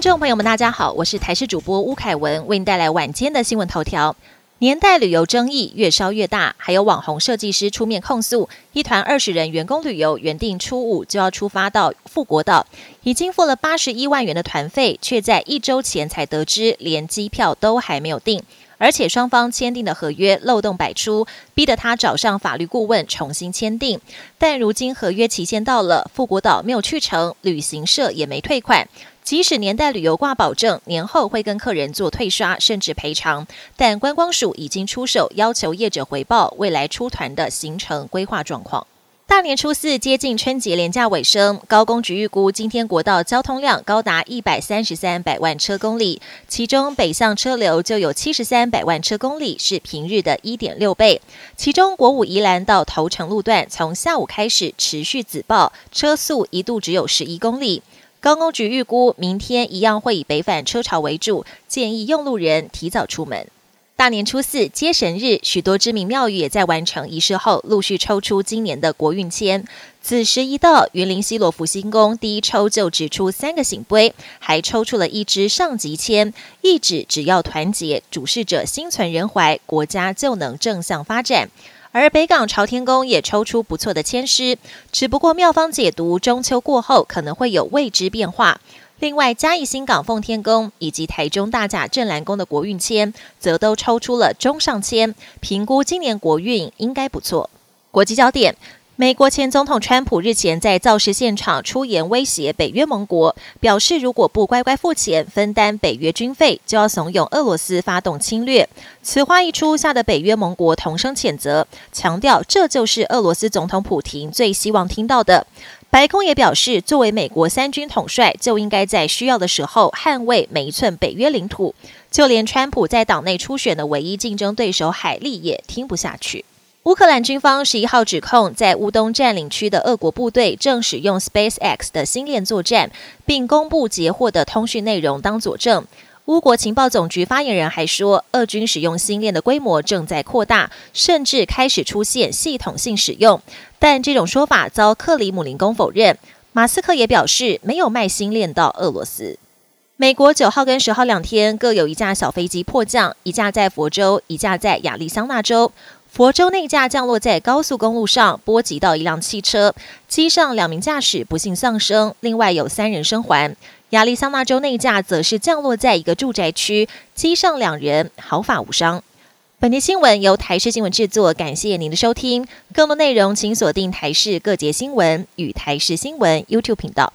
众朋友们，大家好，我是台视主播吴凯文，为您带来晚间的新闻头条。年代旅游争议越烧越大，还有网红设计师出面控诉，一团二十人员工旅游原定初五就要出发到富国岛，已经付了八十一万元的团费，却在一周前才得知连机票都还没有订，而且双方签订的合约漏洞百出，逼得他找上法律顾问重新签订。但如今合约期限到了，富国岛没有去成，旅行社也没退款。即使年代旅游挂保证，年后会跟客人做退刷甚至赔偿，但观光署已经出手要求业者回报未来出团的行程规划状况。大年初四接近春节连假尾声，高工局预估今天国道交通量高达一百三十三百万车公里，其中北向车流就有七十三百万车公里，是平日的一点六倍。其中国五宜兰到头城路段从下午开始持续紫爆，车速一度只有十一公里。高工局预估，明天一样会以北返车潮为主，建议用路人提早出门。大年初四接神日，许多知名庙宇也在完成仪式后，陆续抽出今年的国运签。子时一到，云林西罗福星宫第一抽就指出三个醒杯，还抽出了一支上级签，意指只要团结，主事者心存仁怀，国家就能正向发展。而北港朝天宫也抽出不错的签师，只不过妙方解读中秋过后可能会有未知变化。另外，嘉义新港奉天宫以及台中大甲镇澜宫的国运签，则都抽出了中上签，评估今年国运应该不错。国际焦点。美国前总统川普日前在造势现场出言威胁北约盟国，表示如果不乖乖付钱分担北约军费，就要怂恿俄罗斯发动侵略。此话一出，吓得北约盟国同声谴责，强调这就是俄罗斯总统普廷最希望听到的。白宫也表示，作为美国三军统帅，就应该在需要的时候捍卫每一寸北约领土。就连川普在党内初选的唯一竞争对手海利也听不下去。乌克兰军方十一号指控，在乌东占领区的俄国部队正使用 SpaceX 的星链作战，并公布截获的通讯内容当佐证。乌国情报总局发言人还说，俄军使用星链的规模正在扩大，甚至开始出现系统性使用。但这种说法遭克里姆林宫否认。马斯克也表示，没有卖星链到俄罗斯。美国九号跟十号两天各有一架小飞机迫降，一架在佛州，一架在亚利桑那州。佛州那架降落在高速公路上，波及到一辆汽车，机上两名驾驶不幸丧生，另外有三人生还。亚利桑那州那架则是降落在一个住宅区，机上两人毫发无伤。本节新闻由台视新闻制作，感谢您的收听。更多内容请锁定台视各节新闻与台视新闻 YouTube 频道。